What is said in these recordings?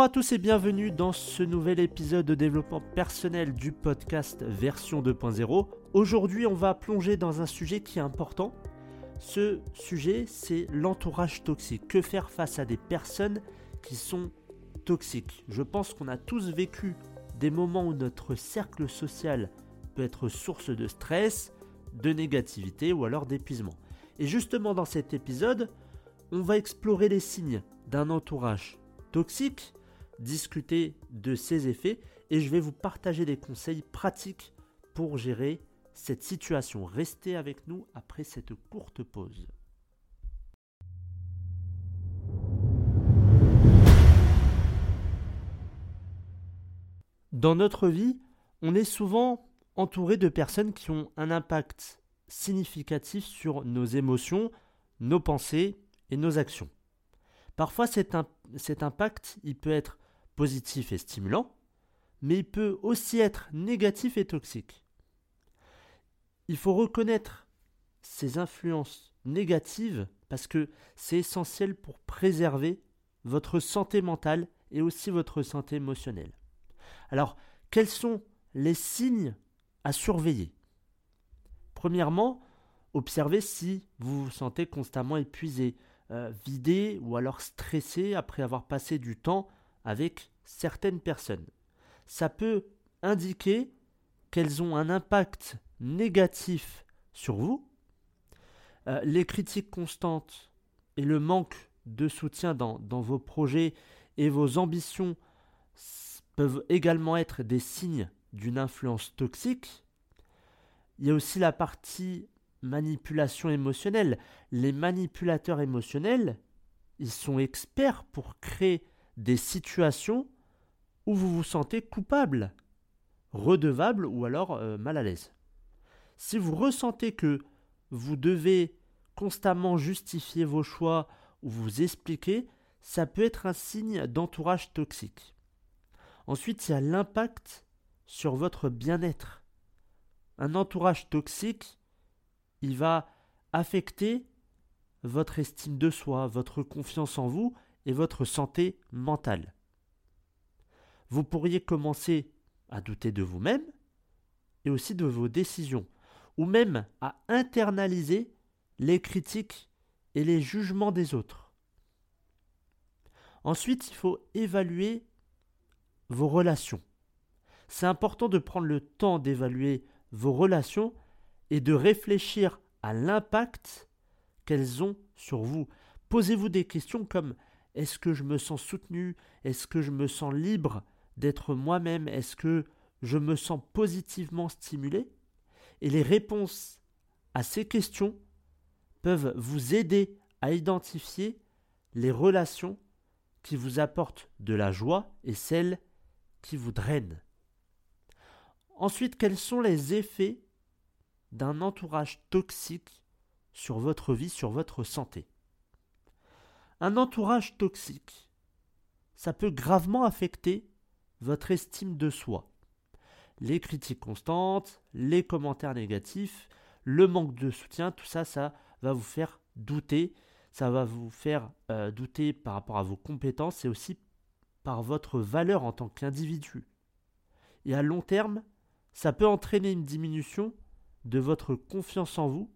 Bonjour à tous et bienvenue dans ce nouvel épisode de développement personnel du podcast version 2.0. Aujourd'hui, on va plonger dans un sujet qui est important. Ce sujet, c'est l'entourage toxique. Que faire face à des personnes qui sont toxiques? Je pense qu'on a tous vécu des moments où notre cercle social peut être source de stress, de négativité ou alors d'épuisement. Et justement dans cet épisode, on va explorer les signes d'un entourage toxique, discuter de ses effets et je vais vous partager des conseils pratiques pour gérer cette situation. Restez avec nous après cette courte pause. Dans notre vie, on est souvent entouré de personnes qui ont un impact significatif sur nos émotions, nos pensées et nos actions. Parfois, cet, cet impact, il peut être positif et stimulant, mais il peut aussi être négatif et toxique. Il faut reconnaître ces influences négatives parce que c'est essentiel pour préserver votre santé mentale et aussi votre santé émotionnelle. Alors, quels sont les signes à surveiller? Premièrement, observez si vous vous sentez constamment épuisé, euh, vidé ou alors stressé après avoir passé du temps avec certaines personnes. Ça peut indiquer qu'elles ont un impact négatif sur vous. Euh, les critiques constantes et le manque de soutien dans, dans vos projets et vos ambitions peuvent également être des signes d'une influence toxique. Il y a aussi la partie manipulation émotionnelle. Les manipulateurs émotionnels, ils sont experts pour créer des situations où vous vous sentez coupable, redevable ou alors euh, mal à l'aise. Si vous ressentez que vous devez constamment justifier vos choix ou vous expliquer, ça peut être un signe d'entourage toxique. Ensuite, il y a l'impact sur votre bien-être. Un entourage toxique, il va affecter votre estime de soi, votre confiance en vous et votre santé mentale. Vous pourriez commencer à douter de vous-même et aussi de vos décisions, ou même à internaliser les critiques et les jugements des autres. Ensuite, il faut évaluer vos relations. C'est important de prendre le temps d'évaluer vos relations et de réfléchir à l'impact qu'elles ont sur vous. Posez-vous des questions comme est-ce que je me sens soutenu? Est-ce que je me sens libre d'être moi-même? Est-ce que je me sens positivement stimulé? Et les réponses à ces questions peuvent vous aider à identifier les relations qui vous apportent de la joie et celles qui vous drainent. Ensuite, quels sont les effets d'un entourage toxique sur votre vie, sur votre santé? Un entourage toxique, ça peut gravement affecter votre estime de soi. Les critiques constantes, les commentaires négatifs, le manque de soutien, tout ça, ça va vous faire douter, ça va vous faire euh, douter par rapport à vos compétences et aussi par votre valeur en tant qu'individu. Et à long terme, ça peut entraîner une diminution de votre confiance en vous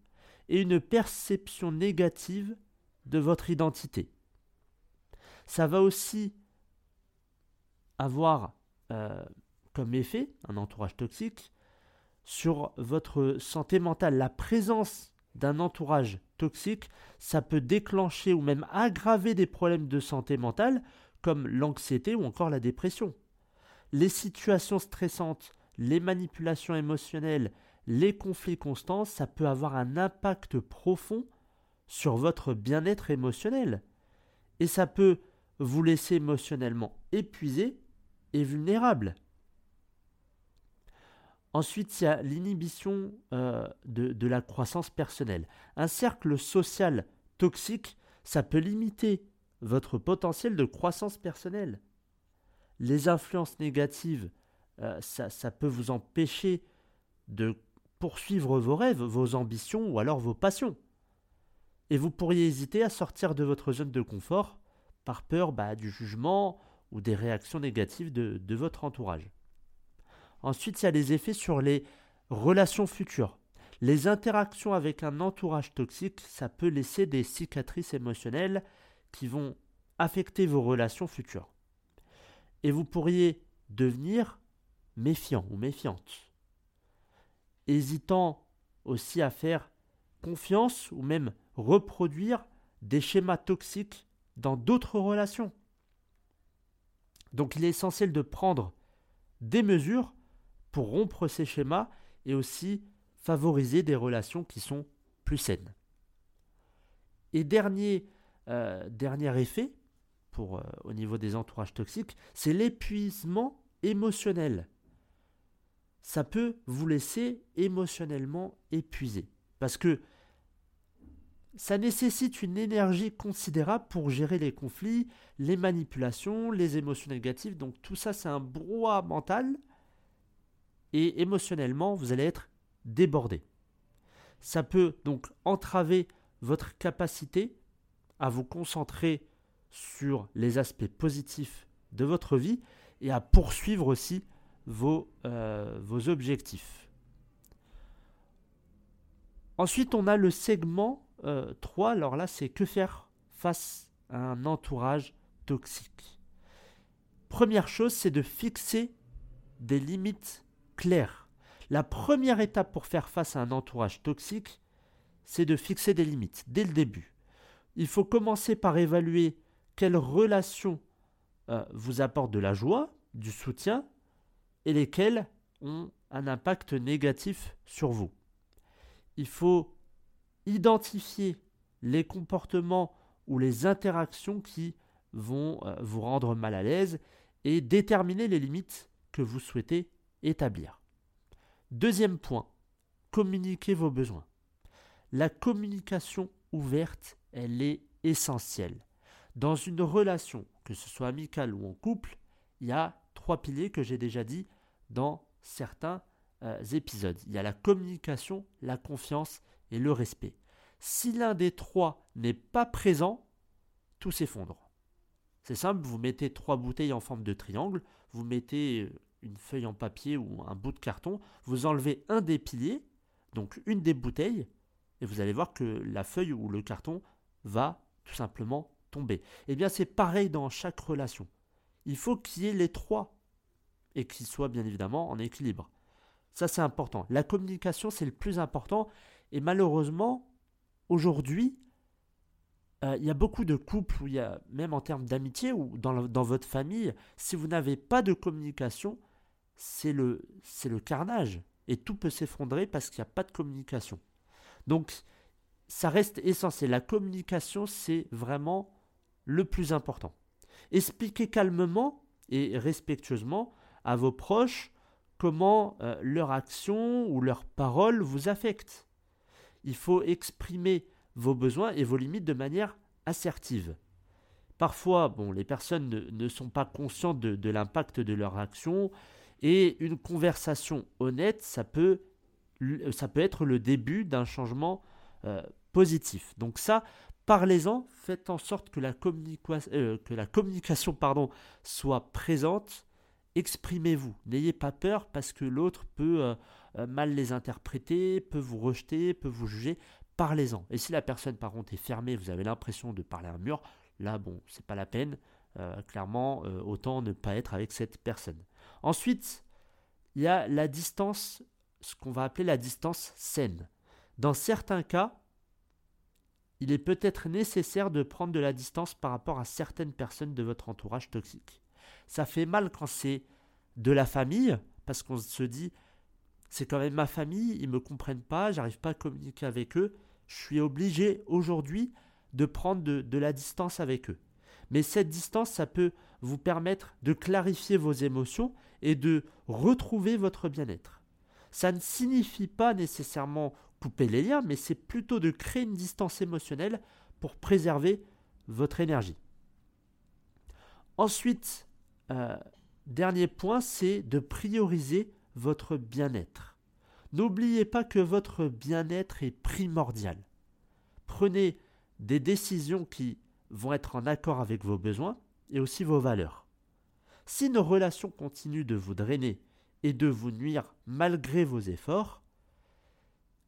et une perception négative de votre identité. Ça va aussi avoir euh, comme effet, un entourage toxique, sur votre santé mentale. La présence d'un entourage toxique, ça peut déclencher ou même aggraver des problèmes de santé mentale comme l'anxiété ou encore la dépression. Les situations stressantes, les manipulations émotionnelles, les conflits constants, ça peut avoir un impact profond sur votre bien-être émotionnel. Et ça peut vous laisser émotionnellement épuisé et vulnérable. Ensuite, il y a l'inhibition euh, de, la croissance personnelle. Un cercle social toxique, ça peut limiter votre potentiel de croissance personnelle. Les influences négatives, euh, ça, peut vous empêcher de poursuivre vos rêves, vos ambitions ou alors vos passions. Et vous pourriez hésiter à sortir de votre zone de confort par peur bah, du jugement ou des réactions négatives de, de votre entourage. Ensuite, il y a les effets sur les relations futures. Les interactions avec un entourage toxique, ça peut laisser des cicatrices émotionnelles qui vont affecter vos relations futures. Et vous pourriez devenir méfiant ou méfiante, hésitant aussi à faire confiance ou même reproduire des schémas toxiques dans d'autres relations. Donc il est essentiel de prendre des mesures pour rompre ces schémas et aussi favoriser des relations qui sont plus saines. Et dernier, euh, effet, pour, euh, au niveau des entourages toxiques, c'est l'épuisement émotionnel. Ça peut vous laisser émotionnellement épuisé. Parce que ça nécessite une énergie considérable pour gérer les conflits, les manipulations, les émotions négatives. Donc tout ça, c'est un brouhaha mental. Et émotionnellement, vous allez être débordé. Ça peut donc entraver votre capacité à vous concentrer sur les aspects positifs de votre vie et à poursuivre aussi vos, euh, vos objectifs. Ensuite, on a le segment 3. Euh, Alors là, c'est que faire face à un entourage toxique. Première chose, c'est de fixer des limites claires. La première étape pour faire face à un entourage toxique, c'est de fixer des limites dès le début. Il faut commencer par évaluer quelles relations euh, vous apportent de la joie, du soutien, et lesquelles ont un impact négatif sur vous. Il faut identifier les comportements ou les interactions qui vont euh, vous rendre mal à l'aise et déterminer les limites que vous souhaitez établir. Deuxième point, communiquez vos besoins. La communication ouverte, elle est essentielle. Dans une relation, que ce soit amicale ou en couple, il y a trois piliers que j'ai déjà dit dans certains euh, épisodes. Il y a la communication, la confiance et le respect. Si l'un des trois n'est pas présent, tout s'effondre. C'est simple, vous mettez trois bouteilles en forme de triangle, vous mettez une feuille en papier ou un bout de carton, vous enlevez un des piliers, donc une des bouteilles, et vous allez voir que la feuille ou le carton va tout simplement tomber. Eh bien c'est pareil dans chaque relation. Il faut qu'il y ait les trois et qu'ils soient bien évidemment en équilibre. Ça c'est important. La communication c'est le plus important et malheureusement aujourd'hui euh, il y a beaucoup de couples où y a même en termes d'amitié ou dans, dans votre famille, si vous n'avez pas de communication, c'est le, c'est le carnage. Et tout peut s'effondrer parce qu'il n'y a pas de communication. Donc, ça reste essentiel. La communication, c'est vraiment le plus important. Expliquez calmement et respectueusement à vos proches comment euh, leur action ou leurs paroles vous affectent. Il faut exprimer vos besoins et vos limites de manière assertive. Parfois, bon, les personnes ne, sont pas conscientes de, l'impact de leur action et une conversation honnête, ça peut, être le début d'un changement euh, positif. Donc ça, parlez-en, faites en sorte que la, euh, communication soit présente, exprimez-vous, n'ayez pas peur parce que l'autre peut euh, mal les interpréter, peut vous rejeter, peut vous juger, parlez-en. Et si la personne par contre est fermée, vous avez l'impression de parler à un mur, là bon, c'est pas la peine, clairement, autant ne pas être avec cette personne. Ensuite, il y a la distance, ce qu'on va appeler la distance saine. Dans certains cas, il est peut-être nécessaire de prendre de la distance par rapport à certaines personnes de votre entourage toxique. Ça fait mal quand c'est de la famille, parce qu'on se dit, c'est quand même ma famille, ils me comprennent pas, j'arrive pas à communiquer avec eux, je suis obligé aujourd'hui de prendre de la distance avec eux. Mais cette distance, ça peut vous permettre de clarifier vos émotions et de retrouver votre bien-être. Ça ne signifie pas nécessairement couper les liens, mais c'est plutôt de créer une distance émotionnelle pour préserver votre énergie. Ensuite, euh, dernier point, c'est de prioriser votre bien-être. N'oubliez pas que votre bien-être est primordial. Prenez des décisions qui vont être en accord avec vos besoins et aussi vos valeurs. Si nos relations continuent de vous drainer et de vous nuire malgré vos efforts,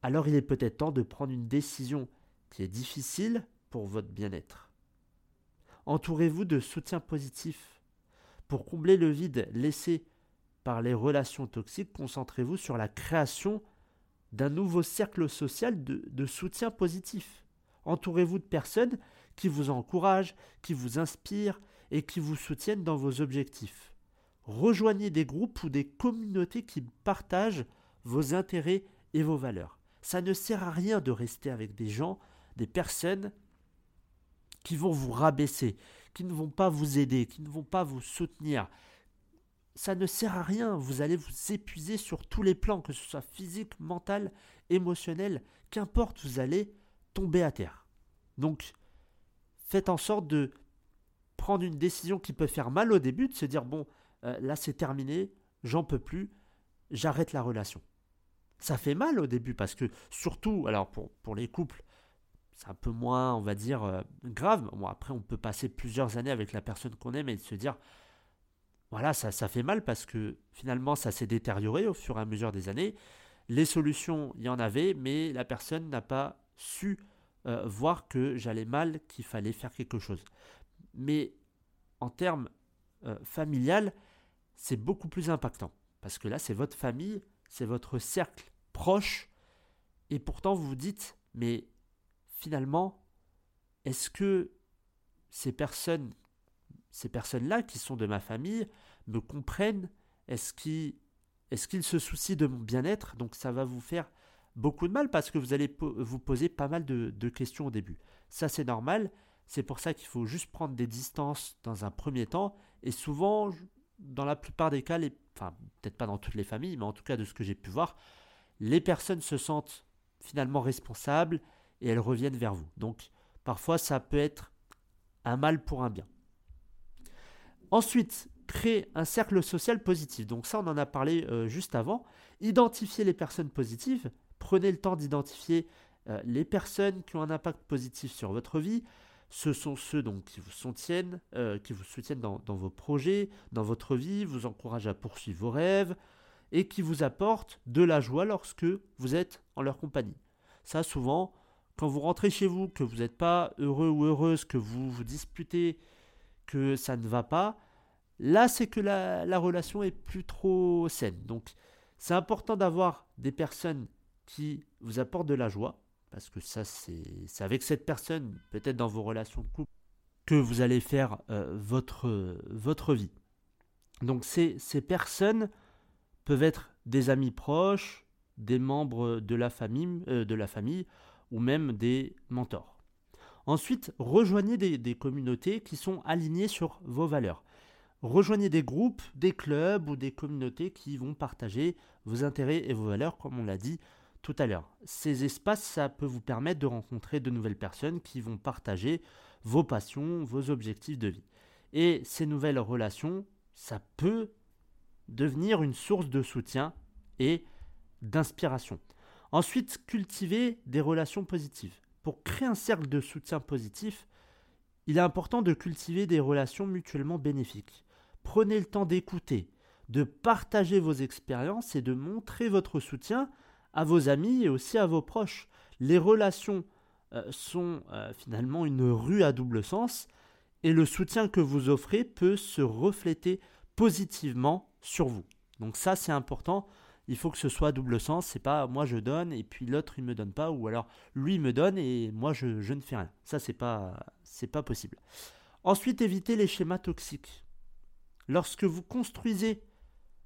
alors il est peut-être temps de prendre une décision qui est difficile pour votre bien-être. Entourez-vous de soutien positif. Pour combler le vide laissé par les relations toxiques, concentrez-vous sur la création d'un nouveau cercle social de, de soutien positif. Entourez-vous de personnes qui vous encouragent, qui vous inspirent et qui vous soutiennent dans vos objectifs. Rejoignez des groupes ou des communautés qui partagent vos intérêts et vos valeurs. Ça ne sert à rien de rester avec des gens, des personnes qui vont vous rabaisser, qui ne vont pas vous aider, qui ne vont pas vous soutenir. Ça ne sert à rien, vous allez vous épuiser sur tous les plans, que ce soit physique, mental, émotionnel, qu'importe, vous allez tomber à terre. Donc, faites en sorte de prendre une décision qui peut faire mal au début, de se dire, bon, euh, là c'est terminé, j'en peux plus, j'arrête la relation. Ça fait mal au début parce que surtout, alors pour, les couples, c'est un peu moins, on va dire, euh, grave. Bon, après, on peut passer plusieurs années avec la personne qu'on aime et se dire, voilà, ça, ça fait mal parce que finalement, ça s'est détérioré au fur et à mesure des années. Les solutions, il y en avait, mais la personne n'a pas su euh, voir que j'allais mal, qu'il fallait faire quelque chose. Mais en termes euh, familial, c'est beaucoup plus impactant. Parce que là, c'est votre famille, c'est votre cercle proche, et pourtant vous vous dites, mais finalement, est-ce que ces personnes, ces personnes-là qui sont de ma famille me comprennent Est-ce qu'ils se soucient de mon bien-être? Donc ça va vous faire beaucoup de mal parce que vous allez vous poser pas mal de, de questions au début. Ça c'est normal, c'est pour ça qu'il faut juste prendre des distances dans un premier temps et souvent, dans la plupart des cas, les, enfin peut-être pas dans toutes les familles, mais en tout cas de ce que j'ai pu voir, les personnes se sentent finalement responsables et elles reviennent vers vous. Donc parfois ça peut être un mal pour un bien. Ensuite, créer un cercle social positif. Donc ça, on en a parlé euh, juste avant. Identifier les personnes positives. Prenez le temps d'identifier euh, les personnes qui ont un impact positif sur votre vie. Ce sont ceux donc qui vous soutiennent, euh, qui vous soutiennent dans, dans, vos projets, dans votre vie, vous encouragent à poursuivre vos rêves et qui vous apportent de la joie lorsque vous êtes en leur compagnie. Ça, souvent, quand vous rentrez chez vous, que vous n'êtes pas heureux ou heureuse, que vous vous disputez, que ça ne va pas, là c'est que la, la, relation est plus trop saine. Donc c'est important d'avoir des personnes qui vous apportent de la joie, parce que ça c'est avec cette personne, peut-être dans vos relations de couple, que vous allez faire euh, votre, votre vie. Donc ces, ces personnes peuvent être des amis proches, des membres de la famille, euh, de la famille ou même des mentors. Ensuite, rejoignez des, communautés qui sont alignées sur vos valeurs. Rejoignez des groupes, des clubs ou des communautés qui vont partager vos intérêts et vos valeurs, comme on l'a dit tout à l'heure. Ces espaces, ça peut vous permettre de rencontrer de nouvelles personnes qui vont partager vos passions, vos objectifs de vie. Et ces nouvelles relations, ça peut devenir une source de soutien et d'inspiration. Ensuite, cultiver des relations positives. Pour créer un cercle de soutien positif, il est important de cultiver des relations mutuellement bénéfiques. Prenez le temps d'écouter, de partager vos expériences et de montrer votre soutien à vos amis et aussi à vos proches. Les relations euh, sont euh, finalement une rue à double sens et le soutien que vous offrez peut se refléter positivement sur vous. Donc ça c'est important il faut que ce soit double sens. C'est pas moi je donne et puis l'autre il me donne pas, ou alors lui me donne et moi je, ne fais rien. Ça c'est pas pas possible. Ensuite, évitez les schémas toxiques. Lorsque vous construisez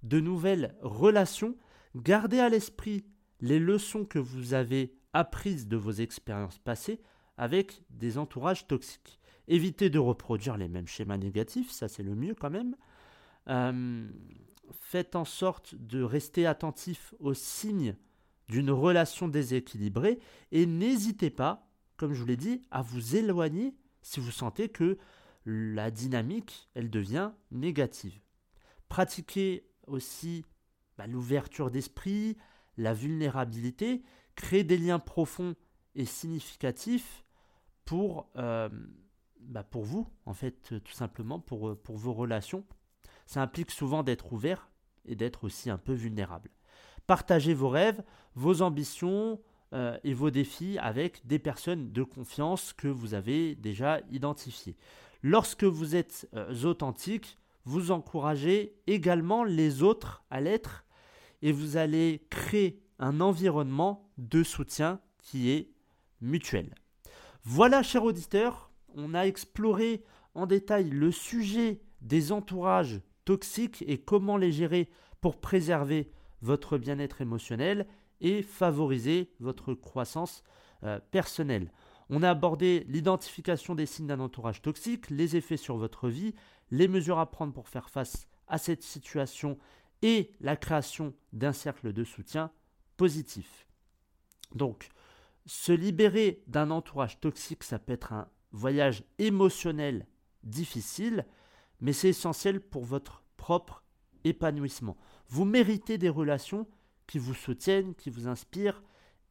de nouvelles relations, gardez à l'esprit les leçons que vous avez apprises de vos expériences passées avec des entourages toxiques. Évitez de reproduire les mêmes schémas négatifs, ça c'est le mieux quand même. Euh, faites en sorte de rester attentif aux signes d'une relation déséquilibrée et n'hésitez pas, comme je vous l'ai dit, à vous éloigner si vous sentez que la dynamique, elle devient négative. Pratiquez aussi bah, l'ouverture d'esprit, la vulnérabilité, créer des liens profonds et significatifs pour, euh, bah, pour vous, en fait, tout simplement, pour, pour vos relations ça implique souvent d'être ouvert et d'être aussi un peu vulnérable. Partagez vos rêves, vos ambitions euh, et vos défis avec des personnes de confiance que vous avez déjà identifiées. Lorsque vous êtes euh, authentique, vous encouragez également les autres à l'être et vous allez créer un environnement de soutien qui est mutuel. Voilà, chers auditeurs, on a exploré en détail le sujet des entourages toxiques et comment les gérer pour préserver votre bien-être émotionnel et favoriser votre croissance euh, personnelle. On a abordé l'identification des signes d'un entourage toxique, les effets sur votre vie, les mesures à prendre pour faire face à cette situation et la création d'un cercle de soutien positif. Donc, se libérer d'un entourage toxique, ça peut être un voyage émotionnel difficile, mais c'est essentiel pour votre propre épanouissement. Vous méritez des relations qui vous soutiennent, qui vous inspirent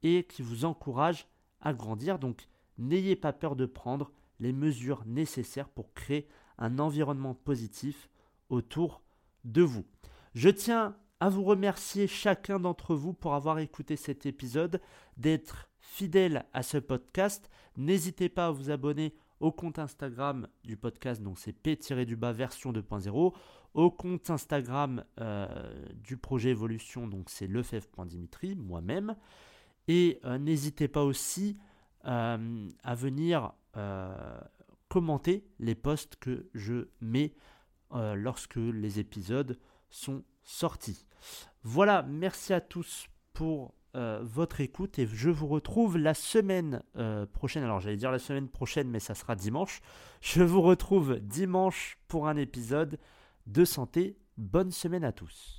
et qui vous encouragent à grandir. Donc, n'ayez pas peur de prendre les mesures nécessaires pour créer un environnement positif autour de vous. Je tiens à vous remercier chacun d'entre vous pour avoir écouté cet épisode, d'être fidèle à ce podcast. N'hésitez pas à vous abonner au compte Instagram du podcast, donc c'est P-du-bas version 2.0, au compte Instagram euh, du projet Evolution, donc c'est lefebvre.dimitri, moi-même. Et euh, n'hésitez pas aussi euh, à venir commenter les posts que je mets lorsque les épisodes sont sortis. Voilà, merci à tous pour euh, votre écoute et je vous retrouve la semaine euh, prochaine. Alors j'allais dire la semaine prochaine, mais ça sera dimanche. Je vous retrouve dimanche pour un épisode de santé. Bonne semaine à tous.